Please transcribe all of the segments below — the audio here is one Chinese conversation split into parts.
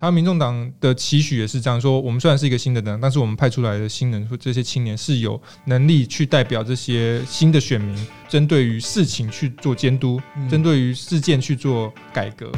他民众党的期许也是这样说：，我们虽然是一个新的党，但是我们派出来的新人或这些青年是有能力去代表这些新的选民，针对于事情去做监督，针对于事件去做改革。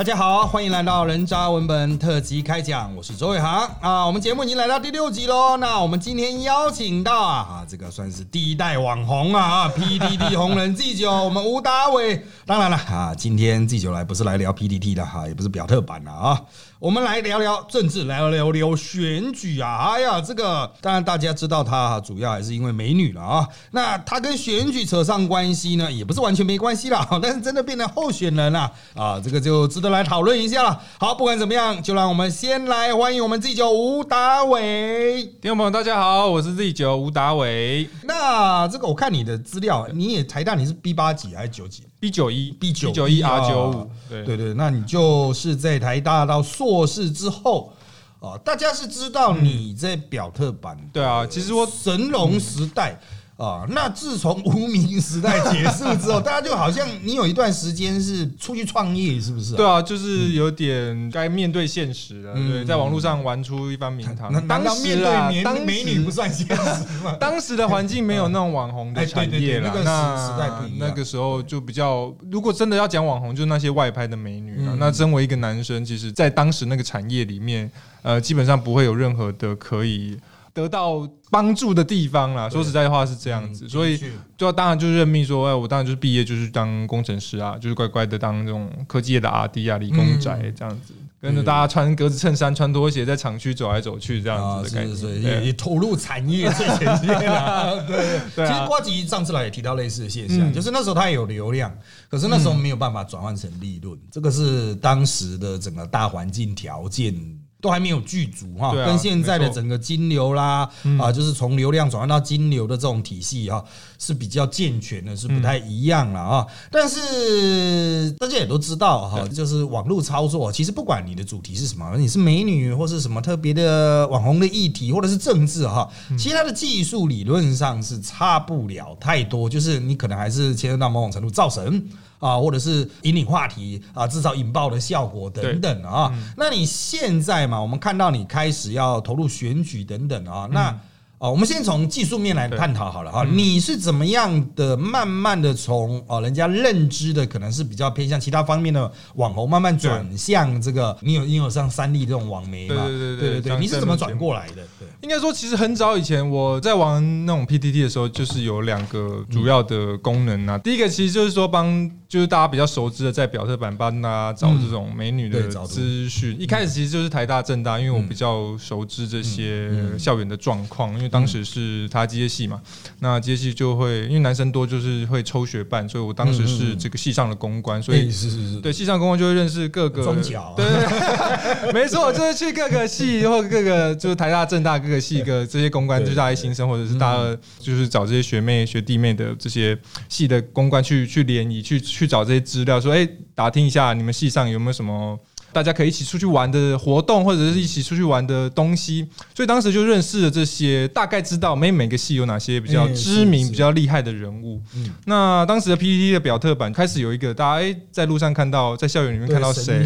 大家好，欢迎来到人渣文本特辑开讲，我是周伟航啊。我们节目已经来到第六集喽。那我们今天邀请到啊，啊，这个算是第一代网红啊，PDD 红人 G 九，我们吴达伟。当然了啊，今天 G 九来不是来聊 PDD 的哈，也不是表特版的啊。我们来聊聊政治，来聊聊选举啊！哎呀，这个当然大家知道他主要还是因为美女了啊。那他跟选举扯上关系呢，也不是完全没关系啦。但是真的变成候选人了 啊，这个就值得来讨论一下了。好，不管怎么样，就让我们先来欢迎我们 Z 九吴达伟。听众朋友，大家好，我是 Z 九吴达伟。那这个我看你的资料，你也台大你是 B 八几还是九几？B 九一 B 九九一 R 九五，对对对，那你就是在台大到硕士之后啊，大家是知道你在表特版，对啊，其实我神龙时代。啊，那自从无名时代结束之后，大家就好像你有一段时间是出去创业，是不是？对啊，就是有点该面对现实了。对，在网络上玩出一番名堂。当时啊当美女不算现实吗？当时的环境没有那种网红的产业了。那。那个时候就比较，如果真的要讲网红，就是那些外拍的美女啊。那身为一个男生，其实，在当时那个产业里面，呃，基本上不会有任何的可以。得到帮助的地方啦，说实在话是这样子，所以就当然就是认命说，哎，我当然就是毕业就是当工程师啊，就是乖乖的当这种科技业的阿弟啊，理工宅这样子，跟着大家穿格子衬衫、穿拖鞋在厂区走来走去这样子的感觉，也也投入产业 最前线了。对。对，其实瓜吉上次来也提到类似的现象，就是那时候他有流量，可是那时候没有办法转换成利润，这个是当时的整个大环境条件。都还没有剧组哈，跟现在的整个金流啦啊，就是从流量转换到金流的这种体系哈，是比较健全的，是不太一样了啊。但是大家也都知道哈，就是网络操作，其实不管你的主题是什么，你是美女或是什么特别的网红的议题，或者是政治哈，其他的技术理论上是差不了太多，就是你可能还是牵涉到某种程度造神。啊，或者是引领话题啊，制造引爆的效果等等啊。那你现在嘛，我们看到你开始要投入选举等等啊，那。哦，我们先从技术面来探讨好了哈。你是怎么样的，慢慢的从哦，人家认知的可能是比较偏向其他方面的网红，慢慢转向这个。你有你有像三立这种网媒嘛？对对对对对。你是怎么转过来的？对，应该说其实很早以前我在玩那种 PTT 的时候，就是有两个主要的功能啊。第一个其实就是说帮，就是大家比较熟知的，在表特版帮大家找这种美女的资讯。一开始其实就是台大、正大，因为我比较熟知这些校园的状况，因为。当时是他机械系嘛，那机械系就会因为男生多，就是会抽学伴，所以我当时是这个系上的公关，所以是是是，对系上公关就会认识各个中角，对对，没错，就是去各个系或各个就是台大、政大各个系的这些公关，就是大一新生或者是大二，就是找这些学妹学弟妹的这些系的公关去去联谊，去去找这些资料，说哎，打听一下你们系上有没有什么。大家可以一起出去玩的活动，或者是一起出去玩的东西，所以当时就认识了这些，大概知道每每个系有哪些比较知名、比较厉害的人物。那当时的 PPT 的表特版开始有一个，大家哎在路上看到，在校园里面看到谁，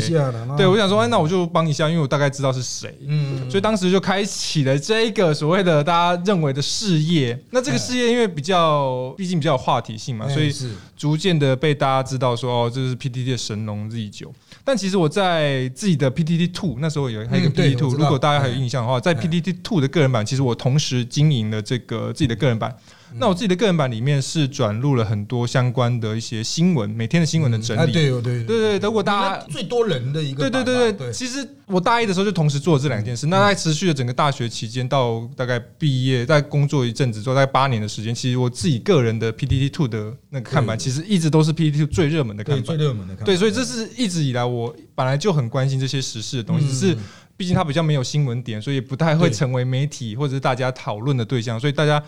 对我想说，哎，那我就帮一下，因为我大概知道是谁。嗯，所以当时就开启了这个所谓的大家认为的事业。那这个事业因为比较，毕竟比较有话题性嘛，所以逐渐的被大家知道说，哦，这是 PPT 的神龙 Z 九。但其实我在自己的 PTT Two 那时候有还有一个 PTT Two，如果大家还有印象的话，在 PTT Two 的个人版，其实我同时经营了这个自己的个人版。那我自己的个人版里面是转录了很多相关的一些新闻，每天的新闻的整理。对对对对，德国大家最多人的一个。对对对对，其实我大一的时候就同时做了这两件事。那在持续的整个大学期间，到大概毕业，在工作一阵子之后，大概八年的时间，其实我自己个人的 PTT Two 的那个看板，其实一直都是 Two 最热门的看板。最热门的看对，所以这是一直以来我本来就很关心这些时事的东西，只是毕竟它比较没有新闻点，所以不太会成为媒体或者是大家讨论的对象，所以大家。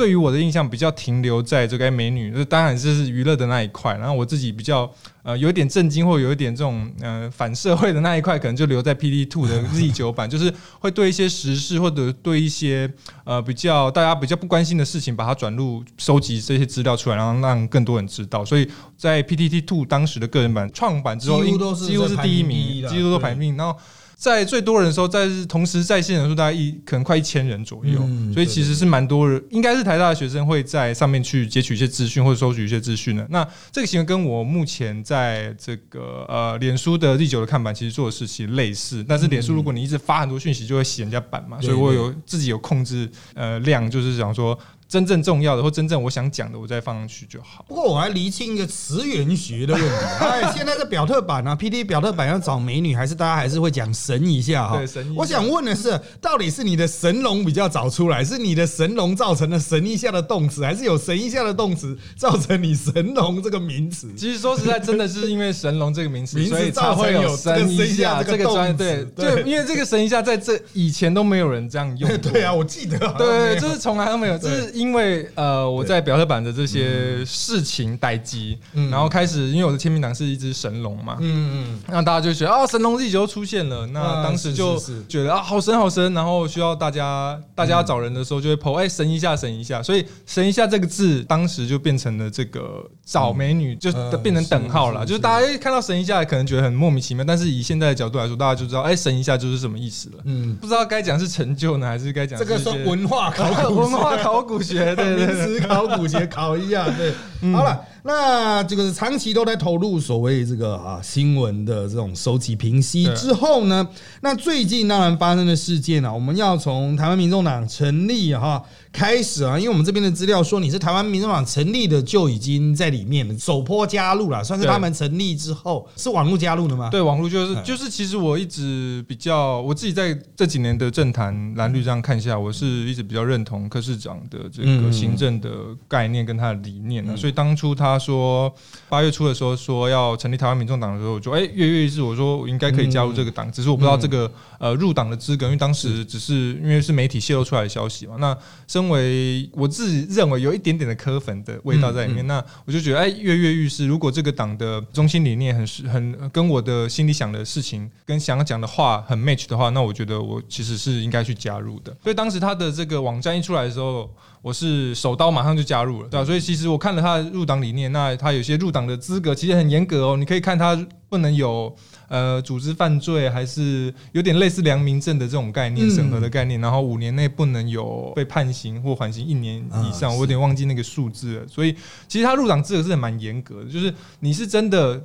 对于我的印象比较停留在这个美女，这当然这是娱乐的那一块。然后我自己比较呃有一点震惊或有一点这种呃反社会的那一块，可能就留在 P D Two 的 Z 九版，就是会对一些时事或者对一些呃比较大家比较不关心的事情，把它转入收集这些资料出来，然后让更多人知道。所以在 P T T Two 当时的个人版创版之后，几乎都是几乎是第一名，几乎都排名。然后。在最多人的时候，在同时在线人数大概一可能快一千人左右，所以其实是蛮多人，应该是台大的学生会在上面去截取一些资讯或者收取一些资讯的。那这个行为跟我目前在这个呃脸书的第九的看板其实做的事情类似，但是脸书如果你一直发很多讯息，就会洗人家版嘛，所以我有自己有控制呃量，就是想说。真正重要的或真正我想讲的，我再放上去就好。不过我还厘清一个词源学的问题。哎，现在的表特版啊，P D 表特版要找美女，还是大家还是会讲神一下哈？对，神。我想问的是，到底是你的神龙比较早出来，是你的神龙造成了神一下的动词，还是有神一下的动词造成你神龙这个名词？其实说实在，真的是因为神龙这个名词，所以才会有神一下这个专对对，因为这个神一下在这以前都没有人这样用。对啊，我记得。对，就是从来都没有，就是。因为呃，我在表特版的这些事情待机，然后开始，因为我的签名档是一只神龙嘛，嗯嗯，那大家就觉得啊，神龙自己就出现了，那当时就觉得啊，好神好神，然后需要大家大家找人的时候就会 po，哎，神一下神一下，所以神一下这个字当时就变成了这个找美女就变成等号了，就是。大家看到神一下可能觉得很莫名其妙，但是以现在的角度来说，大家就知道，哎，神一下就是什么意思了，嗯，不知道该讲是成就呢，还是该讲这个说文化考古文化考古学对。名词考古学考一下，对，好了。那这个长期都在投入所谓这个啊新闻的这种收集评析之后呢，那最近当然发生的事件呢，我们要从台湾民众党成立哈开始啊，因为我们这边的资料说你是台湾民众党成立的就已经在里面了，首波加入了，算是他们成立之后是网络加入的吗？对，网络就是就是，其实我一直比较我自己在这几年的政坛蓝绿这样看下，我是一直比较认同柯市长的这个行政的概念跟他的理念啊，所以当初他。他说八月初的时候说要成立台湾民众党的时候，我就哎跃跃欲试，我说我应该可以加入这个党，只是我不知道这个呃入党的资格，因为当时只是因为是媒体泄露出来的消息嘛。那身为我自己认为有一点点的磕粉的味道在里面，那我就觉得哎跃跃欲试，如果这个党的中心理念很是很跟我的心里想的事情跟想要讲的话很 match 的话，那我觉得我其实是应该去加入的。所以当时他的这个网站一出来的时候。我是手刀马上就加入了，对吧？所以其实我看了他的入党理念，那他有些入党的资格其实很严格哦。你可以看他不能有呃组织犯罪，还是有点类似良民证的这种概念审核的概念，然后五年内不能有被判刑或缓刑一年以上，我有点忘记那个数字了。所以其实他入党资格是蛮严格的，就是你是真的。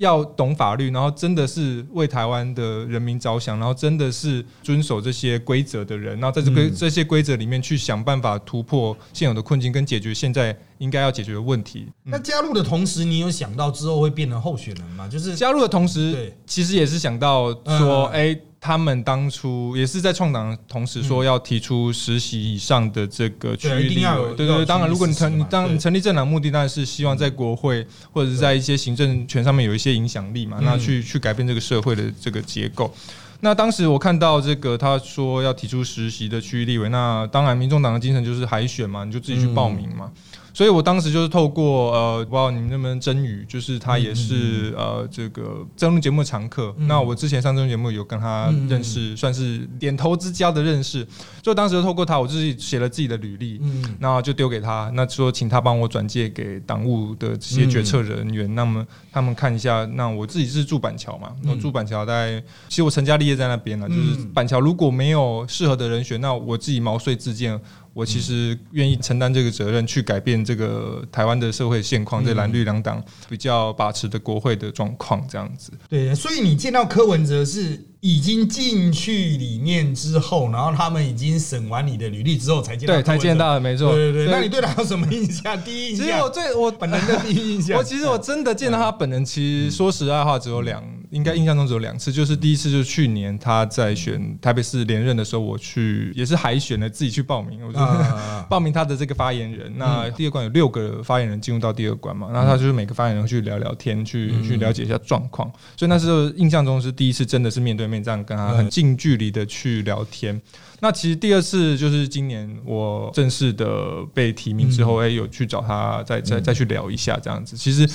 要懂法律，然后真的是为台湾的人民着想，然后真的是遵守这些规则的人，然后在这个这些规则里面去想办法突破现有的困境，跟解决现在应该要解决的问题。那加入的同时，你有想到之后会变成候选人吗？就是加入的同时，其实也是想到说，哎。他们当初也是在创党同时说要提出实习以上的这个区域立委，对对。当然，如果你成你当成立政党目的当然是希望在国会或者是在一些行政权上面有一些影响力嘛，那去去改变这个社会的这个结构。那当时我看到这个他说要提出实习的区域立委，那当然民众党的精神就是海选嘛，你就自己去报名嘛。所以我当时就是透过呃，不知道你们能不能真宇，就是他也是呃这个争论节目常客。那我之前上争论节目有跟他认识，算是点头之交的认识。就当时透过他，我自己写了自己的履历，嗯，那就丢给他，那说请他帮我转借给党务的这些决策人员，那么他们看一下。那我自己是住板桥嘛，我住板桥在，其实我成家立业在那边了，就是板桥如果没有适合的人选，那我自己毛遂自荐。我其实愿意承担这个责任，去改变这个台湾的社会现况，这蓝绿两党比较把持的国会的状况，这样子。对，所以你见到柯文哲是已经进去里面之后，然后他们已经审完你的履历之后才见到，对，才见到的，没错。对对对。那你对他有什么印象？第一印象？其实我最我本人的第一印象，我其实我真的见到他本人，其实说实在话，只有两。应该印象中只有两次，就是第一次就是去年他在选台北市连任的时候，我去也是海选的，自己去报名，我就 报名他的这个发言人。那第二关有六个发言人进入到第二关嘛，那他就是每个发言人去聊聊天，去去了解一下状况。所以那时候印象中是第一次，真的是面对面这样跟他很近距离的去聊天。那其实第二次就是今年我正式的被提名之后，哎，有去找他再再再去聊一下这样子。其实。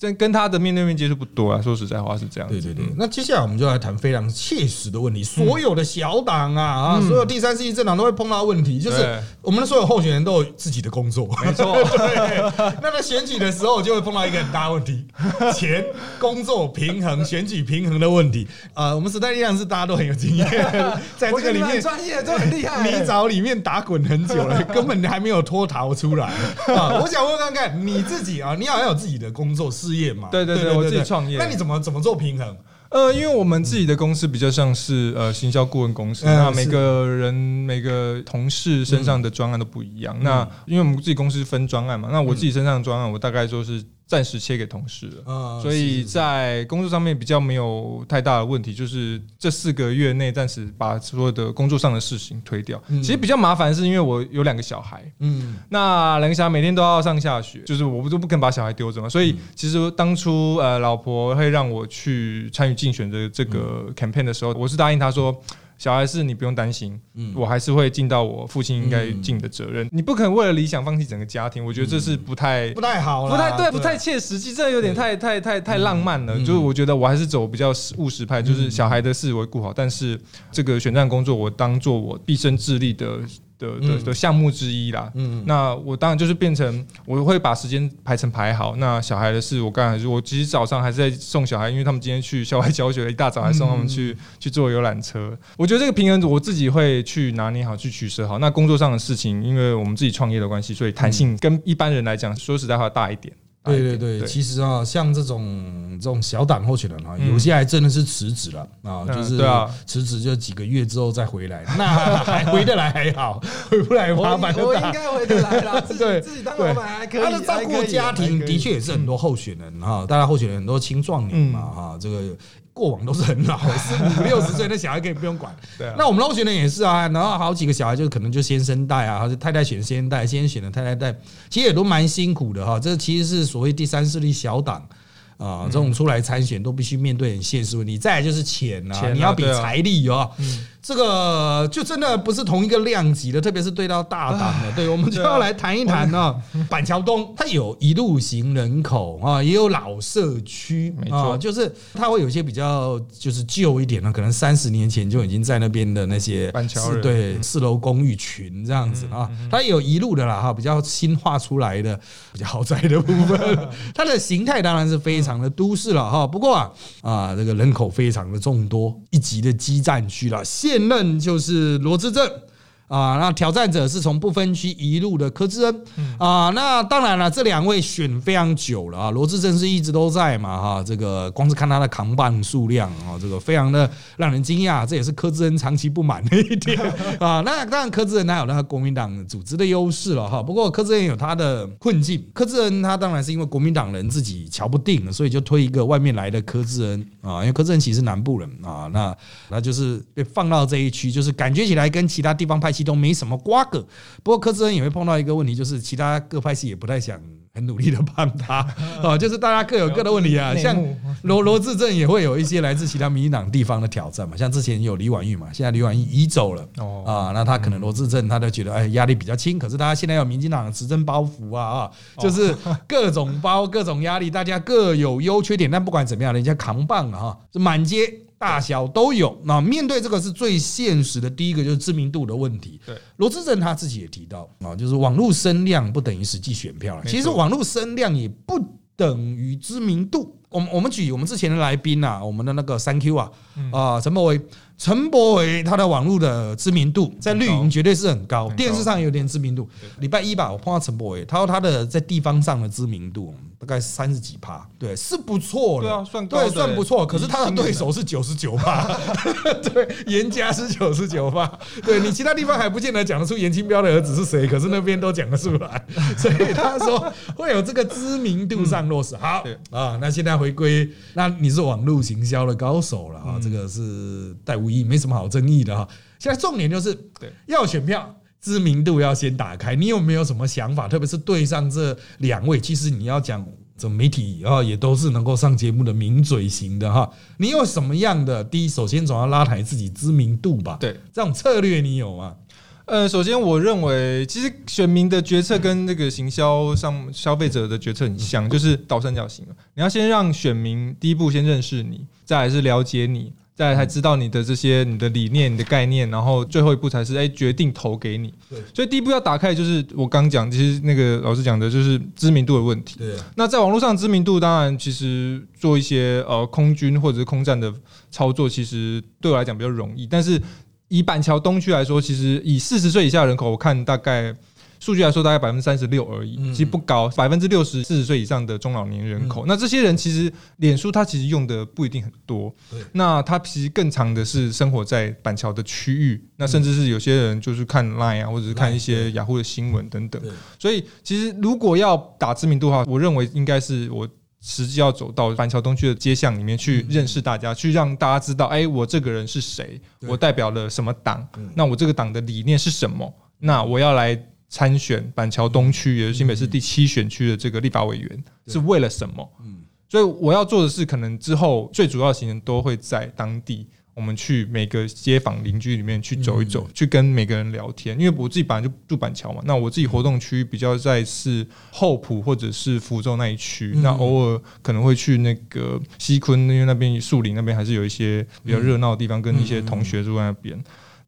这跟他的面对面接触不多啊，说实在话是这样。对对对，那接下来我们就来谈非常切实的问题。所有的小党啊啊，所有第三世纪政党都会碰到问题，就是我们的所有候选人都有自己的工作，没错。那在选举的时候就会碰到一个很大问题：钱、工作平衡、选举平衡的问题。啊，我们时代力量是大家都很有经验，在这个里面专业都很厉害，泥沼里面打滚很久了，根本还没有脱逃出来啊！我想问看看你自己啊，你好像有自己的工作事业嘛？对对对，我自己创业。那你怎么怎么做平衡？呃，因为我们自己的公司比较像是呃行销顾问公司，那每个人每个同事身上的专案都不一样。那因为我们自己公司分专案嘛，那我自己身上的专案，我大概就是。暂时切给同事了，所以在工作上面比较没有太大的问题，就是这四个月内暂时把所有的工作上的事情推掉。其实比较麻烦是因为我有两个小孩，嗯，那两个小孩每天都要上下学，就是我不都不肯把小孩丢着嘛，所以其实当初呃老婆会让我去参与竞选的这个 campaign 的时候，我是答应她说。小孩是你不用担心，我还是会尽到我父亲应该尽的责任。你不可能为了理想放弃整个家庭，我觉得这是不太不太好，不太对，不太切实际，这有点太太太太浪漫了。就是我觉得我还是走比较务实派，就是小孩的事我顾好，但是这个选战工作我当做我毕生致力的。的的的项目之一啦，嗯，那我当然就是变成我会把时间排成排好。那小孩的事我刚才我其实早上还是在送小孩，因为他们今天去校外教学，一大早还送他们去去坐游览车。我觉得这个平衡我自己会去拿捏好，去取舍好。那工作上的事情，因为我们自己创业的关系，所以弹性跟一般人来讲，说实在话大一点。对对对，其实啊，像这种这种小党候选人啊，有些还真的是辞职了啊，就是辞职就几个月之后再回来，那还回得来还好，回不来麻烦我应该回得来了，对，自己当老板还可以。他的照顾家庭的确也是很多候选人哈，大家候选人很多青壮年嘛哈，这个。过往都是很老，四五六十岁那小孩可以不用管。对，那我们候选人也是啊，然后好几个小孩就可能就先生带啊，或者太太选先带，先选的太太带，其实也都蛮辛苦的哈。这其实是所谓第三势力小党。啊，这种出来参选都必须面对很现实问题。再来就是钱啊，你要比财力哦，这个就真的不是同一个量级的，特别是对到大党的。对，我们就要来谈一谈呢。板桥东它有一路型人口啊，也有老社区，没错，就是它会有一些比较就是旧一点的，可能三十年前就已经在那边的那些板桥人，对，四楼公寓群这样子啊。它有一路的啦哈，比较新化出来的比较豪宅的部分，它的形态当然是非常。的都市了哈，不过啊啊，这个人口非常的众多，一级的基站区了。现任就是罗志正。啊，那挑战者是从不分区一路的柯志恩啊，那当然了，这两位选非常久了啊，罗志正是一直都在嘛哈，这个光是看他的扛棒数量啊，这个非常的让人惊讶，这也是柯志恩长期不满的一点 啊。那当然，柯志恩他有那个国民党组织的优势了哈，不过柯志恩有他的困境，柯志恩他当然是因为国民党人自己瞧不定，所以就推一个外面来的柯志恩啊，因为柯志恩其实南部人啊，那那就是被放到这一区，就是感觉起来跟其他地方派系。都没什么瓜葛，不过柯志恩也会碰到一个问题，就是其他各派系也不太想很努力的帮他啊，就是大家各有各的问题啊。像罗罗志正也会有一些来自其他民进党地方的挑战嘛，像之前有李婉玉嘛，现在李婉玉移走了哦啊，那他可能罗志正他都觉得哎压力比较轻，可是他现在有民进党的执政包袱啊啊，就是各种包各种压力，大家各有优缺点，但不管怎么样，人家扛棒啊，这满街。大小都有。那面对这个是最现实的，第一个就是知名度的问题。对，罗志正他自己也提到啊，就是网络声量不等于实际选票了。其实网络声量也不等于知名度。我们我们举我们之前的来宾啊，我们的那个三 Q 啊啊陈柏维。陈柏伟他的网络的知名度在绿营绝对是很高，电视上有点知名度。礼拜一吧，我碰到陈柏伟，他说他的在地方上的知名度大概三十几趴，对，是不错的，对啊，算高，对，算不错。可是他的对手是九十九趴，对，严家是九十九趴，对你其他地方还不见得讲得出严清标的儿子是谁，可是那边都讲得出来，所以他说会有这个知名度上落实。好啊，那现在回归，那你是网络行销的高手了啊，这个是带无。没什么好争议的哈。现在重点就是，要选票，知名度要先打开。你有没有什么想法？特别是对上这两位，其实你要讲，这媒体啊，也都是能够上节目的名嘴型的哈。你有什么样的？第一，首先总要拉抬自己知名度吧。对，这种策略你有吗？呃，首先我认为，其实选民的决策跟那个行销上消费者的决策很像，就是倒三角形。你要先让选民第一步先认识你，再来是了解你。再才知道你的这些、你的理念、你的概念，然后最后一步才是哎决定投给你。对，所以第一步要打开，就是我刚讲，其实那个老师讲的就是知名度的问题。对，那在网络上知名度，当然其实做一些呃空军或者是空战的操作，其实对我来讲比较容易。但是以板桥东区来说，其实以四十岁以下人口，我看大概。数据来说，大概百分之三十六而已，其实不高。百分之六十四十岁以上的中老年人口，那这些人其实脸书他其实用的不一定很多。那他其实更长的是生活在板桥的区域，那甚至是有些人就是看 Line 啊，或者是看一些雅虎的新闻等等。所以，其实如果要打知名度的话，我认为应该是我实际要走到板桥东区的街巷里面去认识大家，去让大家知道，哎，我这个人是谁，我代表了什么党，那我这个党的理念是什么，那我要来。参选板桥东区，也是新北市第七选区的这个立法委员，是为了什么？嗯，所以我要做的是，可能之后最主要的行程都会在当地，我们去每个街坊邻居里面去走一走，去跟每个人聊天。因为我自己本来就住板桥嘛，那我自己活动区比较在是后埔或者是福州那一区，那偶尔可能会去那个西昆，因为那边树林那边还是有一些比较热闹的地方，跟一些同学住在那边。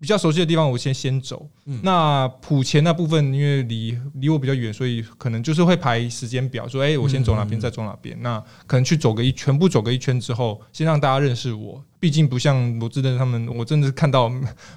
比较熟悉的地方，我先先走。那普前那部分，因为离离我比较远，所以可能就是会排时间表，说，哎，我先走哪边，再走哪边。那可能去走个一，全部走个一圈之后，先让大家认识我。毕竟不像罗志登他们，我真的是看到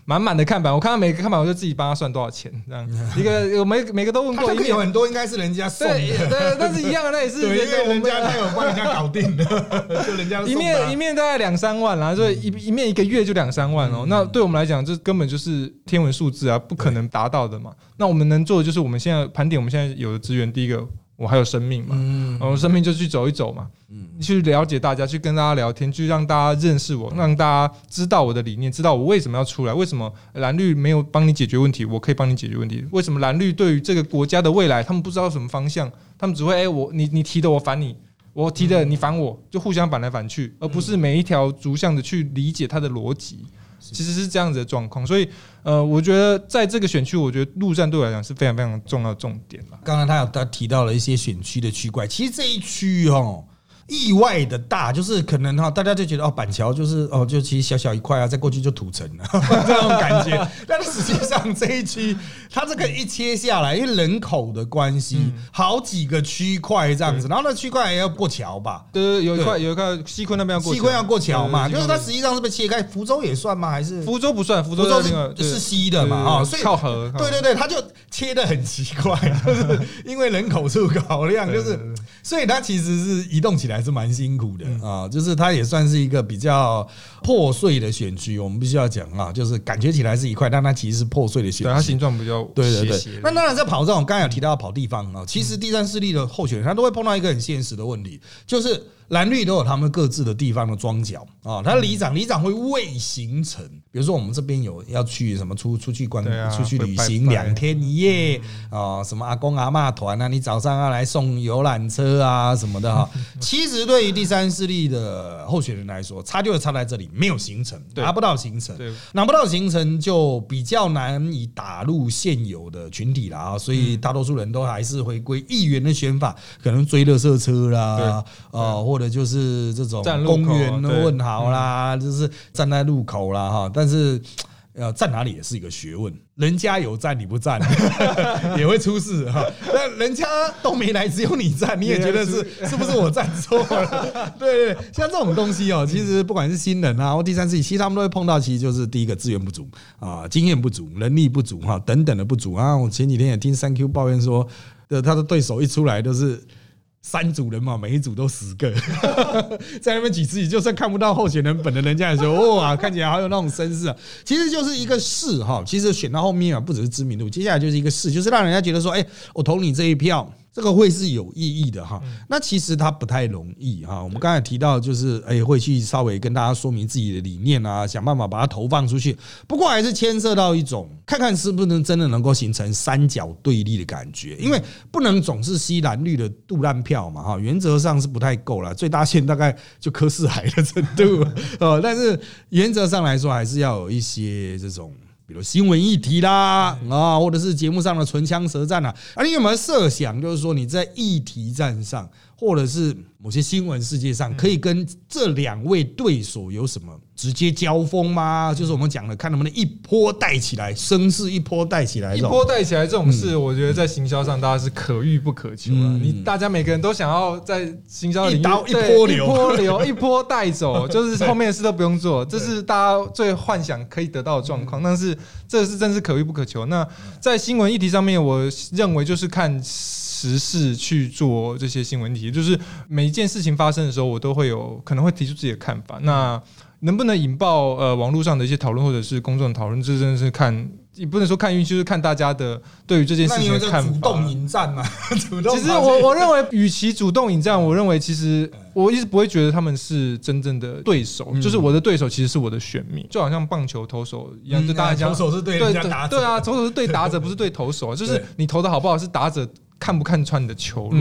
满满的看板，我看到每个看板，我就自己帮他算多少钱，这样。一个我每每个都问过，一定有很多应该是人家送的，对，但是一样的，那也是因为人家他有帮人家搞定的，就人家一面一面大概两三万啦，所以一一面一个月就两三万哦，那对我们来讲，这根本就是天文数字啊，不可能达到的嘛。那我们能做的就是我们现在盘点我们现在有的资源，第一个。我还有生命嘛？嗯，我生命就去走一走嘛，嗯，去了解大家，去跟大家聊天，去让大家认识我，让大家知道我的理念，知道我为什么要出来，为什么蓝绿没有帮你解决问题，我可以帮你解决问题。为什么蓝绿对于这个国家的未来，他们不知道什么方向，他们只会哎，我你你提的我反你，我提的你反我，就互相反来反去，而不是每一条逐项的去理解它的逻辑。其实是这样子的状况，所以呃，我觉得在这个选区，我觉得陆战对我来讲是非常非常重要的重点了。刚刚他有他提到了一些选区的区块，其实这一区哦。意外的大，就是可能哈，大家就觉得哦，板桥就是哦，就其实小小一块啊，再过去就土城了 这种感觉。但是实际上这一区，它这个一切下来，因为人口的关系，好几个区块这样子，然后那区块也要过桥吧？对对，有一块有一块西昆那边要过，西昆要过桥嘛？就是它实际上是被切开，福州也算吗？还是福州不算？福州是是西的嘛？啊，所以靠河。对对对，它就切的很奇怪，就是因为人口数考量，就是所以它其实是移动起来。还是蛮辛苦的啊，就是他也算是一个比较破碎的选区，我们必须要讲啊，就是感觉起来是一块，但它其实是破碎的选区，对它形状比较对对对。那当然在跑这种，刚才有提到跑地方啊，其实第三势力的候选人他都会碰到一个很现实的问题，就是。蓝绿都有他们各自的地方的庄脚啊，他里长里长会未形成，比如说我们这边有要去什么出出去观出去旅行两天一夜啊，什么阿公阿妈团啊，你早上要来送游览车啊什么的哈。其实对于第三势力的候选人来说，差就差在这里，没有行程，拿不到行程，拿不到行程就比较难以打入现有的群体了啊。所以大多数人都还是回归议员的选法，可能追热色车啦呃或。或者就是这种公园的问好啦，就是站在路口啦哈，但是要站哪里也是一个学问，人家有站你不站，也会出事哈。那人家都没来，只有你站，你也觉得是是不是我站错了？对对，像这种东西哦，其实不管是新人啊或第三次，其实他们都会碰到，其实就是第一个资源不足啊，经验不足，能力不足哈等等的不足啊。我前几天也听三 Q 抱怨说，的他的对手一出来都是。三组人嘛，每一组都十个，在那边挤自己，就算看不到候选人本人，人家也说哇，看起来好有那种绅士啊。其实就是一个势哈，其实选到后面啊，不只是知名度，接下来就是一个势，就是让人家觉得说，哎，我投你这一票。这个会是有意义的哈，那其实它不太容易哈。我们刚才提到就是哎，会去稍微跟大家说明自己的理念啊，想办法把它投放出去。不过还是牵涉到一种，看看是不是真的能够形成三角对立的感觉，因为不能总是吸蓝绿的杜烂票嘛哈。原则上是不太够了，最大限大概就科四海的程度呃，但是原则上来说，还是要有一些这种。比如新闻议题啦啊，或者是节目上的唇枪舌战啊，啊，你有没有设想，就是说你在议题战上？或者是某些新闻世界上，可以跟这两位对手有什么直接交锋吗？就是我们讲的，看能不能一波带起来，声势一波带起来，一波带起来这种事，我觉得在行销上大家是可遇不可求啊。你大家每个人都想要在行销里一刀一波流，一波流，一波带走，就是后面的事都不用做，这是大家最幻想可以得到的状况。但是这是真是可遇不可求。那在新闻议题上面，我认为就是看。时事去做这些新闻题，就是每一件事情发生的时候，我都会有可能会提出自己的看法。那能不能引爆呃网络上的一些讨论，或者是公众讨论，这真的是看。也不能说看运气，就是看大家的对于这件事情的看法。主动引战嘛，主动。其实我我认为，与其主动引战，我认为其实 我一直不会觉得他们是真正的对手。就是我的对手其实是我的选民，就好像棒球投手一样，就大家讲投手是对对对啊，投手是对打者，不是对投手。就是 你投的好不好，是打者看不看穿你的球路。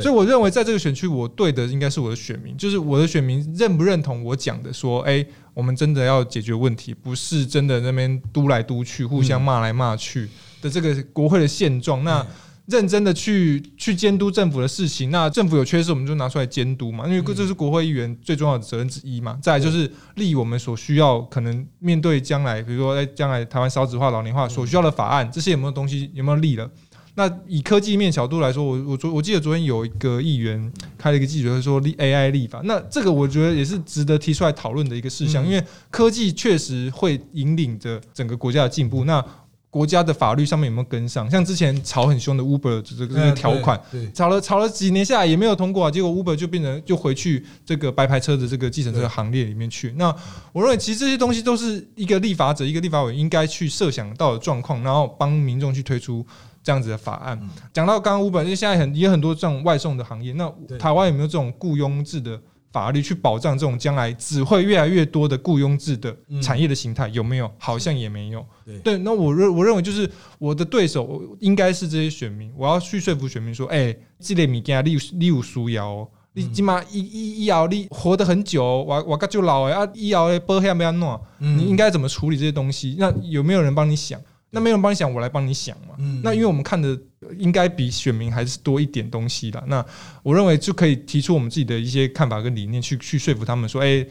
所以我认为，在这个选区，我对的应该是我的选民，就是我的选民认不认同我讲的，说哎。我们真的要解决问题，不是真的那边嘟来嘟去、互相骂来骂去的这个国会的现状。那认真的去去监督政府的事情，那政府有缺失，我们就拿出来监督嘛。因为这是国会议员最重要的责任之一嘛。再来就是立我们所需要，可能面对将来，比如说在将来台湾少子化、老龄化所需要的法案，这些有没有东西有没有立了？那以科技面角度来说，我我昨我记得昨天有一个议员开了一个记者会说立 AI 立法，那这个我觉得也是值得提出来讨论的一个事项，因为科技确实会引领着整个国家的进步。那国家的法律上面有没有跟上？像之前吵很凶的 Uber 这个条款，吵了吵了几年下来也没有通过啊，结果 Uber 就变成就回去这个白牌车的这个计程车行列里面去。那我认为其实这些东西都是一个立法者、一个立法委应该去设想到的状况，然后帮民众去推出。这样子的法案，讲到刚刚五本，因为现在很也很多这种外送的行业，那台湾有没有这种雇佣制的法律去保障这种将来只会越来越多的雇佣制的产业的形态？有没有？好像也没有。对，那我认我认为就是我的对手应该是这些选民，我要去说服选民说，哎，这类米加例例如输瑶，你起码医医医疗你活得很久，我我个就老哎啊，医疗的保险要弄，你应该怎么处理这些东西？那有没有人帮你想？那没有人帮你想，我来帮你想嘛。嗯那因为我们看的应该比选民还是多一点东西的。那我认为就可以提出我们自己的一些看法跟理念，去去说服他们说：，哎，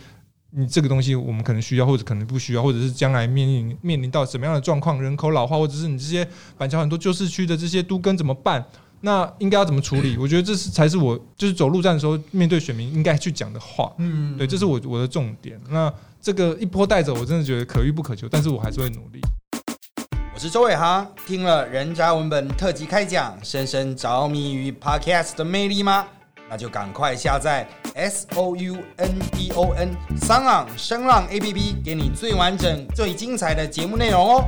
你这个东西我们可能需要，或者可能不需要，或者是将来面临面临到什么样的状况，人口老化，或者是你这些板桥很多旧市区的这些都跟怎么办？那应该要怎么处理？我觉得这是才是我就是走路站的时候面对选民应该去讲的话。嗯，对，这是我我的重点。那这个一波带走，我真的觉得可遇不可求，但是我还是会努力。我是周伟航，听了人渣文本特辑开讲，深深着迷于 Podcast 的魅力吗？那就赶快下载 S O U N D O N 商浪声浪 A P P，给你最完整、最精彩的节目内容哦。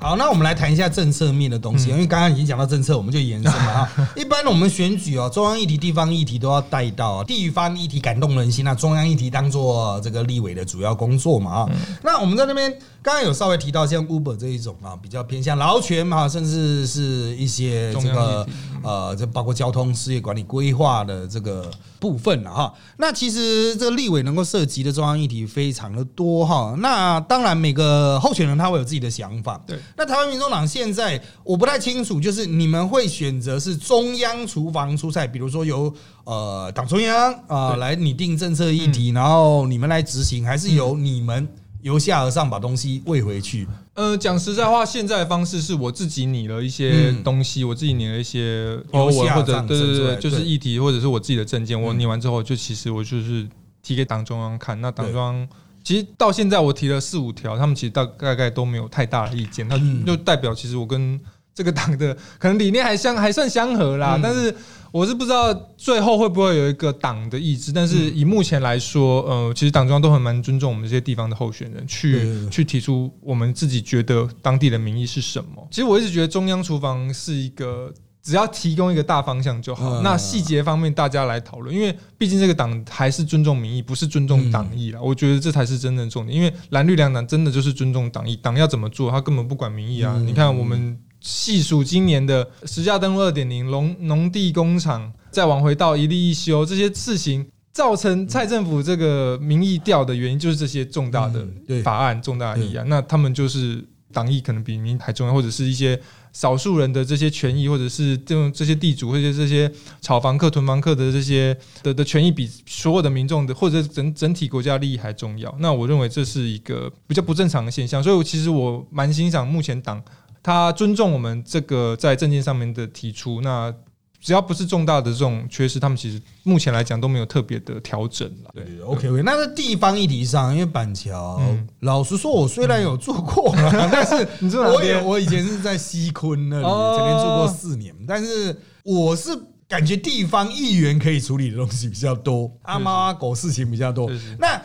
好，那我们来谈一下政策面的东西，因为刚刚已经讲到政策，我们就延伸了啊。一般我们选举哦，中央议题、地方议题都要带到，地方议题感动人心，那中央议题当做这个立委的主要工作嘛啊。那我们在那边刚刚有稍微提到，像 Uber 这一种啊，比较偏向劳权嘛，甚至是一些这个呃，这包括交通事业管理规划的这个部分了哈。那其实这个立委能够涉及的中央议题非常的多哈。那当然每个候选人他会有自己的想法，对。那台湾民众党现在我不太清楚，就是你们会选择是中央厨房出菜，比如说由呃党中央啊来拟定政策议题，然后你们来执行，还是由你们？由下而上把东西喂回去。呃，讲实在话，现在的方式是我自己拟了一些东西，我自己拟了一些由我或者对对对，就是议题或者是我自己的证件，我嗯。拟完之后，就其实我就是提给党中央看，那党中央。其实到现在我提了四五条，他们其实大大概都没有太大的意见，那嗯。就代表其实我跟这个党的可能理念还相还算相合啦，嗯但是我是不知道最后会不会有一个党的意志，但嗯是以目前来说，呃，其实党中央都很蛮尊重我们这些地方的候选人，对去去提出我们自己觉得当地的民意是什么。其实我一直觉得中央厨房是一个。只要提供一个大方向就好，嗯那细节方面大家来讨论，因为毕竟这个党还是尊重民意，不是尊重党意啦。我觉得这才是真正重点，因为蓝绿两党真的就是尊重党意，党要怎么做，他根本不管民意啊。嗯你看我们细数今年的十价登录二点零、农农地工厂，再往回到一例一休这些事情，造成蔡政府这个民意调的原因，就是这些重大的法案、重大的议案。那他们就是党意可能比民还重要，或者是一些少数人的这些权益，或者是这种这些地主或者这些炒房客、囤房客的这些的的权益，比所有的民众的或者整整体国家利益还重要。那我认为这是一个比较不正常的现象，所以我其实我蛮欣赏目前党他尊重我们这个在证件上面的提出。那只要不是重大的这种缺失，他们其实目前来讲都没有特别的调整了。对对，OK OK。那在地方议题上，因为板桥，嗯老实说，我虽然有做过啦，但是你住哪我也边？我以前是在西昆那里，哦曾经住过四年，但是我是感觉地方议员可以处理的东西比较多，阿猫阿狗事情比较多是是。那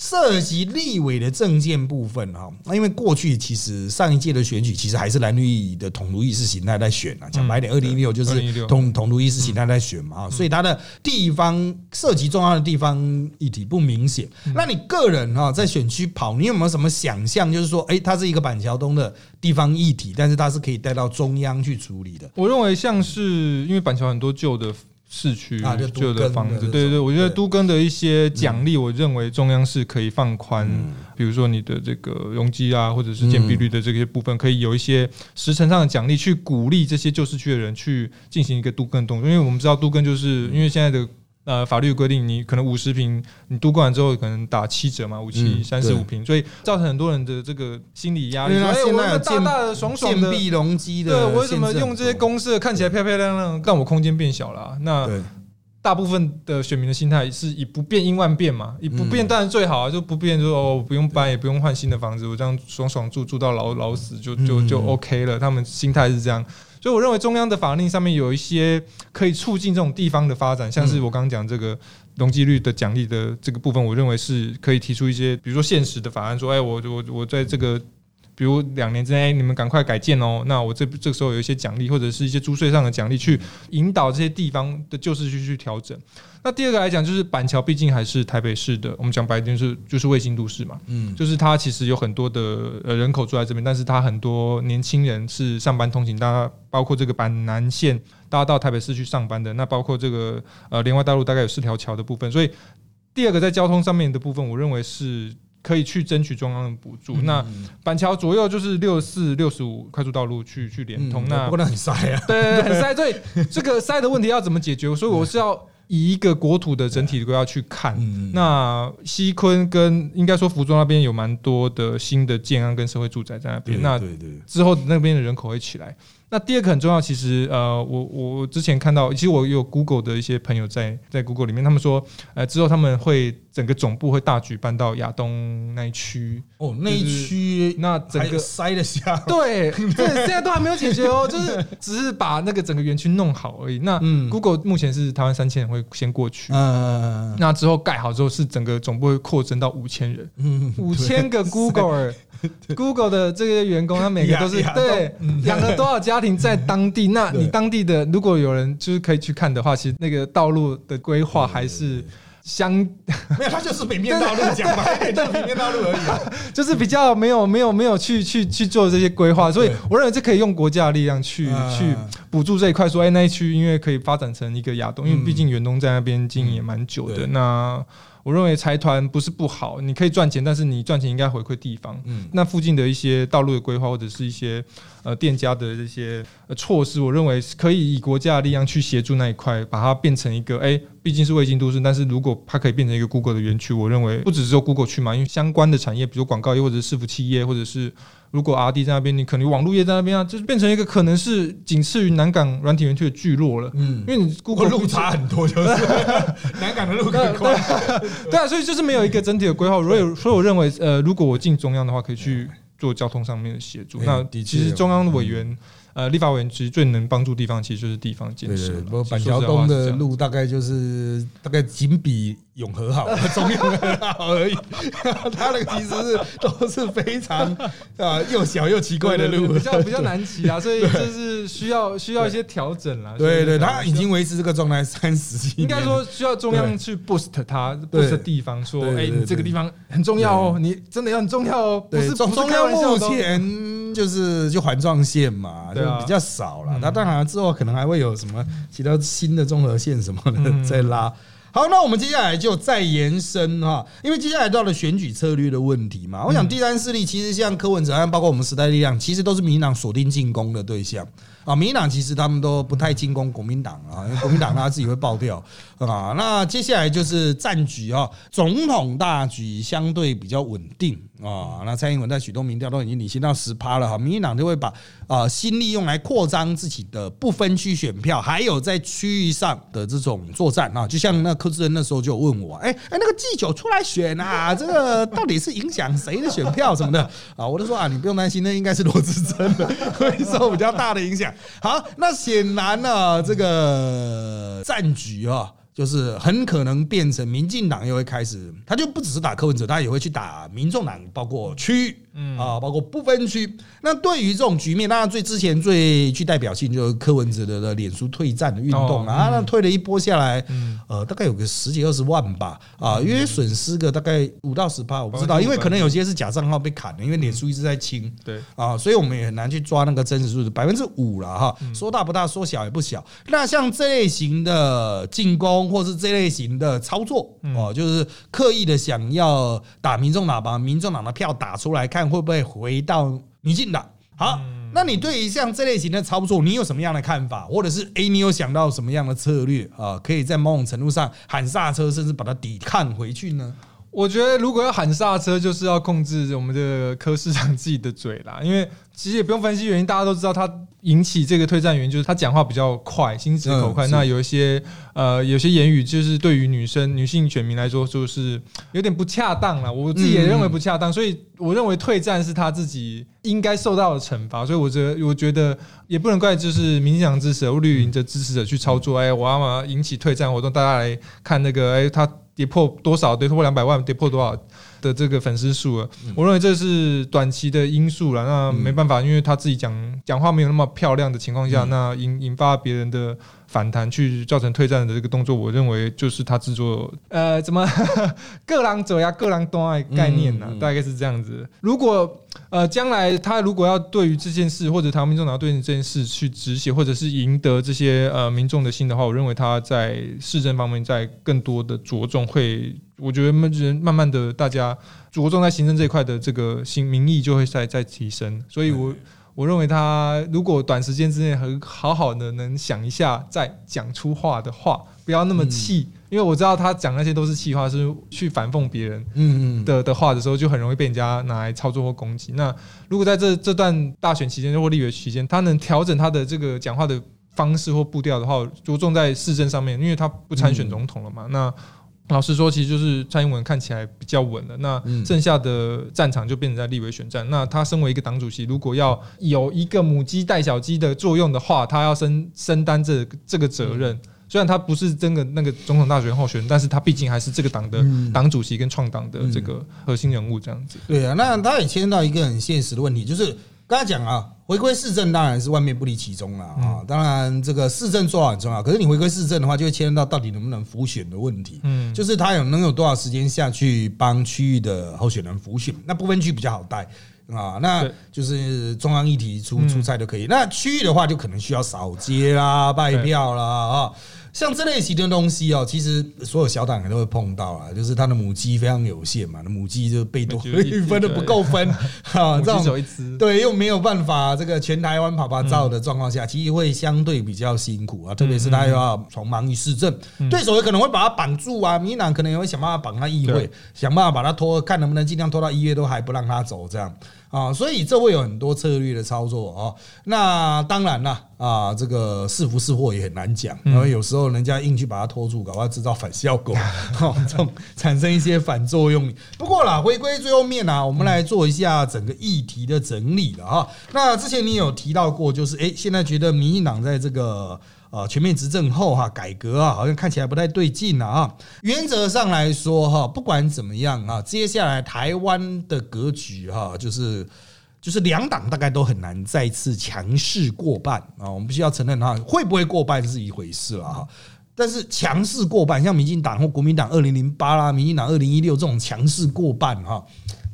涉及立委的政见部分哈，那因为过去其实上一届的选举其实还是蓝绿的统独意识形态在选啊，讲白一点，二零一六就是2016统统独意识形态在选嘛，啊所以它的地方涉及重要的地方议题不明显。那你个人哈在选区跑，你有没有什么想象？就是说，哎，它是一个板桥东的地方议题，但是它是可以带到中央去处理的。我认为像是因为板桥很多旧的市区、旧的房子，对对对，我觉得都更的一些奖励，我认为中央是可以放宽，嗯比如说你的这个容积啊，或者是建蔽率的这些部分，可以有一些时程上的奖励，去鼓励这些旧市区的人去进行一个都更动作，因为我们知道都更就是因为现在的。呃，法律规定你可能五十平，你都过完之后可能打七折嘛，五七嗯三十五平，所以造成很多人的这个心理压力。因为它说哎现在有我们大建大的爽爽的容积的，对，我为什么用这些？公式看起来漂漂亮亮，但我空间变小了啊、那，大部分的选民的心态是以不变应万变嘛，以不变当然最好啊，就不变就哦不用搬也不用换新的房子，我这样爽爽住住到老老死就就就嗯 OK 了。他们心态是这样，所以我认为中央的法令上面有一些可以促进这种地方的发展，像是我刚刚讲这个。容积率的奖励的这个部分，我认为是可以提出一些，比如说现实的法案，说，哎，我我我在这个比如两年之内，你们赶快改建哦。那我这这个时候有一些奖励，或者是一些租税上的奖励，去引导这些地方的旧市区去调整。那第二个来讲，就是板桥毕竟还是台北市的，我们讲白就是就是卫星都市嘛，嗯，就是它其实有很多的呃人口住在这边，但是它很多年轻人是上班通勤，大家包括这个板南线，大家到台北市去上班的，那包括这个呃连外大陆大概有四条桥的部分，所以第二个在交通上面的部分，我认为是。可以去争取中央的补助。那板桥左右就是六四、六十五快速道路去去连通。那不能很塞啊。对 对对，很塞。所以 这个塞的问题要怎么解决？所以我是要以一个国土的整体规划去看。嗯那西昆跟应该说福州那边有蛮多的新的建安跟社会住宅在那边。那对对，之后那边的人口会起来。那第二个很重要，其实呃，我我之前看到，其实我有 Google 的一些朋友在在 Google 里面，他们说，呃，之后他们会整个总部会大举搬到亚东那一区，哦，那一区那整个塞得下。对对，现在都还没有解决哦，就是 只是把那个整个园区弄好而已。那嗯 Google 目前是台湾三千人会先过去，嗯那之后盖好之后是整个总部会扩增到五千人，嗯五千个 Google。Google 的这些员工，他每个都是养对养了多少家庭在当地？那你当地的如果有人就是可以去看的话，其实那个道路的规划还是相 没有，他就是北面道路，讲白一点 就是北面道路而已啊。就是比较没有没有没有去去去做这些规划，所以我认为这可以用国家的力量去嗯去补助这一块，说哎那一区因为可以发展成一个亚东，因为嗯毕竟远东在那边经营也蛮久的，对那我认为财团不是不好，你可以赚钱，但是你赚钱应该回馈地方。嗯，那附近的一些道路的规划或者是一些呃店家的这些措施，我认为可以以国家的力量去协助那一块，把它变成一个哎，毕竟是卫星都市，但是如果它可以变成一个 Google 的园区，我认为不只是说 Google 去嘛，因为相关的产业，比如广告业或者是伺服器业，或者是如果 R D 在那边，你可能网络业在那边啊，就是变成一个可能是仅次于南港软体园区的聚落了。嗯，因为你 Google 路差很多，就是 南港的路很宽。对啊，所以就是没有一个整体的规划。所以所以我认为，呃，如果我进中央的话，可以去做交通上面的协助。那其实中央委员。呃，立法委员其实最能帮助地方，其实就是地方建设。不过板桥东的路大概就是大概仅比永和好，中永好而已。它那个其实是都是非常 啊又小又奇怪的路，比较比较 难骑啊，所以就是需要需要一些调整了。对对，它已经维持这个状态三十几年，应该说需要中央去 boost 它，boost 地方，说哎，你这个地方很重要哦，你真的要很重要哦。不是中央目前就是就环状线嘛。就比较少了，那当然之后可能还会有什么其他新的综合线什么的再拉。好，那我们接下来就再延伸哈，因为接下来到了选举策略的问题嘛。我想第三势力其实像柯文哲，还包括我们时代力量，其实都是民进党锁定进攻的对象。啊，民进党其实他们都不太进攻国民党啊，因为国民党他自己会爆掉 啊。那接下来就是战局啊，总统大局相对比较稳定啊。那蔡英文在许多民调都已经领先到十趴了哈，民进党就会把啊心力用来扩张自己的不分区选票，还有在区域上的这种作战啊。就像那柯志恩那时候就问我，哎哎，那个季九出来选啊，这个到底是影响谁的选票什么的啊？我都说啊，你不用担心，那应该是罗志珍的 会受比较大的影响。好，那显然呢，这个战局啊。就是很可能变成民进党又会开始，他就不只是打柯文哲，他也会去打民众党，包括区嗯啊，包括不分区。那对于这种局面，当然最之前最具代表性就是柯文哲的的脸书退战的运动啊，那退了一波下来，呃，大概有个十几二十万吧，啊，约损失个大概五到十趴，我不知道，因为可能有些是假账号被砍了，因为脸书一直在清，对啊，所以我们也很难去抓那个真实数字，百分之五了哈，说大不大，说小也不小。那像这类型的进攻。或是这类型的操作哦，就是刻意的想要打民众党，把民众党的票打出来，看会不会回到民进党。好，那你对于像这类型的操作，你有什么样的看法？或者是诶，你有想到什么样的策略啊？可以在某种程度上喊刹车，甚至把它抵抗回去呢？我觉得如果要喊刹车，就是要控制我们的柯市长自己的嘴啦，因为。其实也不用分析原因，大家都知道他引起这个退战原因就是他讲话比较快，心直口快。那有一些呃，有些言语就是对于女生、女性选民来说，就是有点不恰当了。我自己也认为不恰当，所以我认为退战是他自己应该受到的惩罚。所以我觉得，我觉得也不能怪就是民进党支持者、绿营的支持者去操作。哎，我要嘛引起退战活动，大家来看那个，哎，他跌破多少？跌破两百万？跌破多少？的这个粉丝数了，我认为这是短期的因素了。那没办法，因为他自己讲讲话没有那么漂亮的情况下，那引引发别人的。反弹去造成退战的这个动作，我认为就是他制作呃，怎么 各狼走呀，各狼东爱概念呢？大概是这样子。如果呃将来他如果要对于这件事，或者台湾民众党要对这件事去止血，或者是赢得这些呃民众的心的话，我认为他在市政方面在更多的着重会，我觉得慢慢慢的大家着重在行政这一块的这个新民意就会在在提升，所以我。我认为他如果短时间之内很好好的能想一下再讲出话的话，不要那么气，因为我知道他讲那些都是气话，是去反讽别人嗯的的话的时候，就很容易被人家拿来操作或攻击。那如果在这这段大选期间或立委期间，他能调整他的这个讲话的方式或步调的话，着重在市政上面，因为他不参选总统了嘛，那。老实说，其实就是蔡英文看起来比较稳了。那剩下的战场就变成在立委选战。那他身为一个党主席，如果要有一个母鸡带小鸡的作用的话，他要身身担这这个责任。虽然他不是真的那个总统大选候选人，但是他毕竟还是这个党的党主席跟创党的这个核心人物这样子。对啊，那他也牵到一个很现实的问题，就是。刚才讲啊，回归市政当然是万变不离其宗了啊。当然，这个市政做好很重要，可是你回归市政的话，就会牵涉到到底能不能浮选的问题。嗯，就是他有能有多少时间下去帮区域的候选人浮选？那部分区比较好带啊，那就是中央议题出出差都可以。那区域的话，就可能需要扫街啦、拜票啦啊。像这类型的东西哦，其实所有小党都会碰到啊，就是他的母鸡非常有限嘛，那母鸡就被多 分的不够分 啊，这种对又没有办法这个全台湾跑跑照的状况下，其实会相对比较辛苦啊，特别是他又要从忙于市政，对手也可能会把他绑住啊，民党可能也会想办法绑他议会，想办法把他拖，看能不能尽量拖到一月都还不让他走这样。啊，所以这会有很多策略的操作哦。那当然啦啊，这个是福是祸也很难讲，因为有时候人家硬去把它拖住，搞不好制造反效果，这种产生一些反作用。不过啦，回归最后面呢，我们来做一下整个议题的整理了哈。那之前你有提到过，就是哎，现在觉得民进党在这个。啊，全面执政后哈，改革啊，好像看起来不太对劲了啊。原则上来说哈，不管怎么样啊，接下来台湾的格局哈，就是就是两党大概都很难再次强势过半啊。我们必须要承认哈，会不会过半是一回事了哈。但是强势过半，像民进党或国民党二零零八啦，民进党二零一六这种强势过半哈，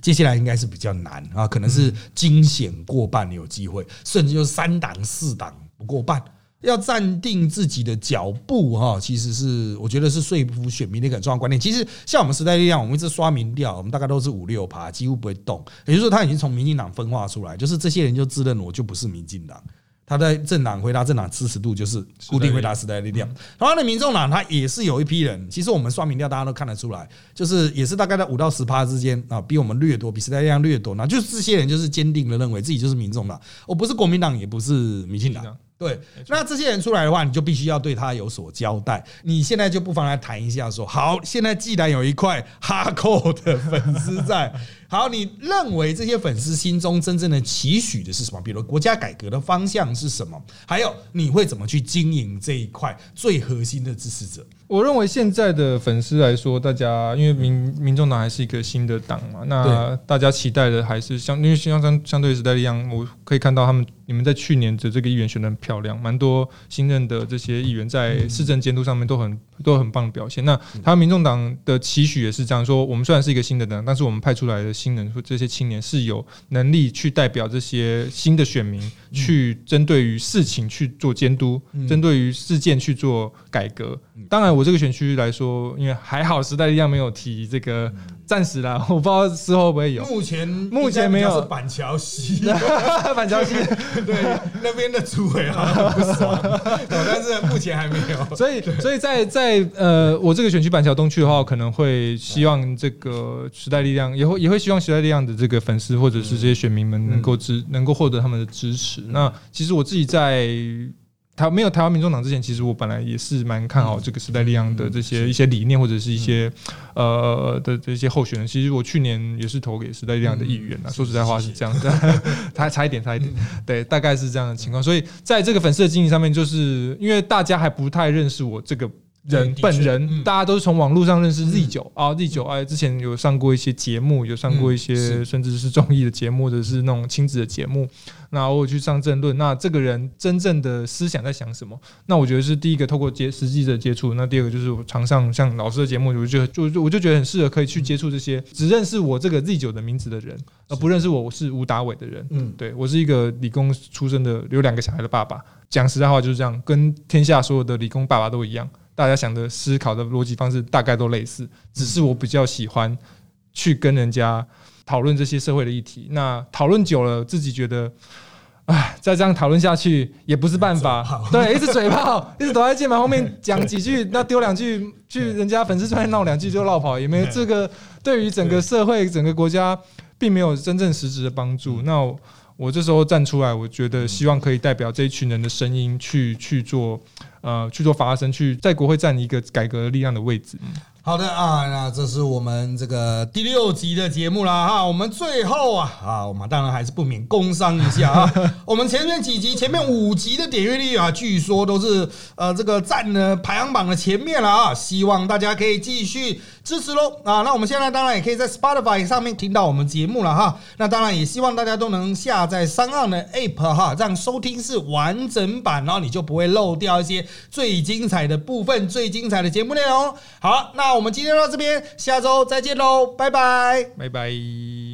接下来应该是比较难啊，可能是惊险过半有机会，甚至就是三党四党不过半。要站定自己的脚步哈，其实是我觉得是说服选民的一个重要观念。其实像我们时代力量，我们一直刷民调，我们大概都是五六趴，几乎不会动。也就是说，他已经从民进党分化出来，就是这些人就自认我就不是民进党，他在政党回答政党支持度就是固定回答时代力量。同样的，民众党他也是有一批人，其实我们刷民调大家都看得出来，就是也是大概在五到十趴之间啊，比我们略多，比时代力量略多。那就是这些人就是坚定的认为自己就是民众党，我不是国民党，也不是民进党。对，那这些人出来的话，你就必须要对他有所交代。你现在就不妨来谈一下，说好，现在既然有一块哈扣的粉丝在。好，你认为这些粉丝心中真正的期许的是什么？比如国家改革的方向是什么？还有你会怎么去经营这一块最核心的支持者？我认为现在的粉丝来说，大家因为民民众党还是一个新的党嘛，那大家期待的还是相因为相相相对时代力量，我可以看到他们你们在去年的这个议员选的很漂亮，蛮多新任的这些议员在市政监督上面都很都很棒的表现。那他们民众党的期许也是这样说：，我们虽然是一个新的党，但是我们派出来的。新人或这些青年是有能力去代表这些新的选民，去针对于事情去做监督，针对于事件去做改革。当然，我这个选区来说，因为还好时代力量没有提这个。暂时啦，我不知道之后会不会有。目前目前没有。板桥西，板桥西，对那边的主委啊但是目前还没有。所以，所以在在呃，我这个选区板桥东区的话，可能会希望这个时代力量也会也会希望时代力量的这个粉丝或者是这些选民们能够支能够获得他们的支持。那其实我自己在。台没有台湾民众党之前，其实我本来也是蛮看好这个时代力量的这些一些理念或者是一些呃的这些候选人。其实我去年也是投给时代力量的议员啊，说实在话是这样的，差差一点，差一点，对，大概是这样的情况。所以在这个粉丝的经营上面，就是因为大家还不太认识我这个。人本人，大家都是从网络上认识 Z 九啊，Z 九哎，之前有上过一些节目，有上过一些甚至是综艺的节目，或者是那种亲子的节目。那偶尔去上政论，那这个人真正的思想在想什么？那我觉得是第一个透过接实际的接触，那第二个就是我常上像老师的节目，我就就我就觉得很适合可以去接触这些只认识我这个 Z 九的名字的人，而不认识我我是吴达伟的人。嗯，对我是一个理工出身的，有两个小孩的爸爸。讲实在话就是这样，跟天下所有的理工爸爸都一样。大家想的思考的逻辑方式大概都类似，只是我比较喜欢去跟人家讨论这些社会的议题。那讨论久了，自己觉得，哎，再这样讨论下去也不是办法。对，一直嘴炮，一直躲在键盘后面讲几句，那丢两句，去人家粉丝圈闹两句就绕跑，也没有这个对于整个社会、整个国家并没有真正实质的帮助。那我这时候站出来，我觉得希望可以代表这一群人的声音去去做。呃，去做发声，去在国会站一个改革力量的位置。好的啊，那这是我们这个第六集的节目啦哈。我们最后啊啊，我们当然还是不免工商一下啊。我们前面几集，前面五集的点阅率啊，据说都是呃这个占了排行榜的前面了啊。希望大家可以继续支持喽啊。那我们现在当然也可以在 Spotify 上面听到我们节目了哈。那当然也希望大家都能下载三岸的 App 哈，让收听是完整版，然后你就不会漏掉一些最精彩的部分、最精彩的节目内容。好，那。我们今天到这边，下周再见喽，拜拜，拜拜。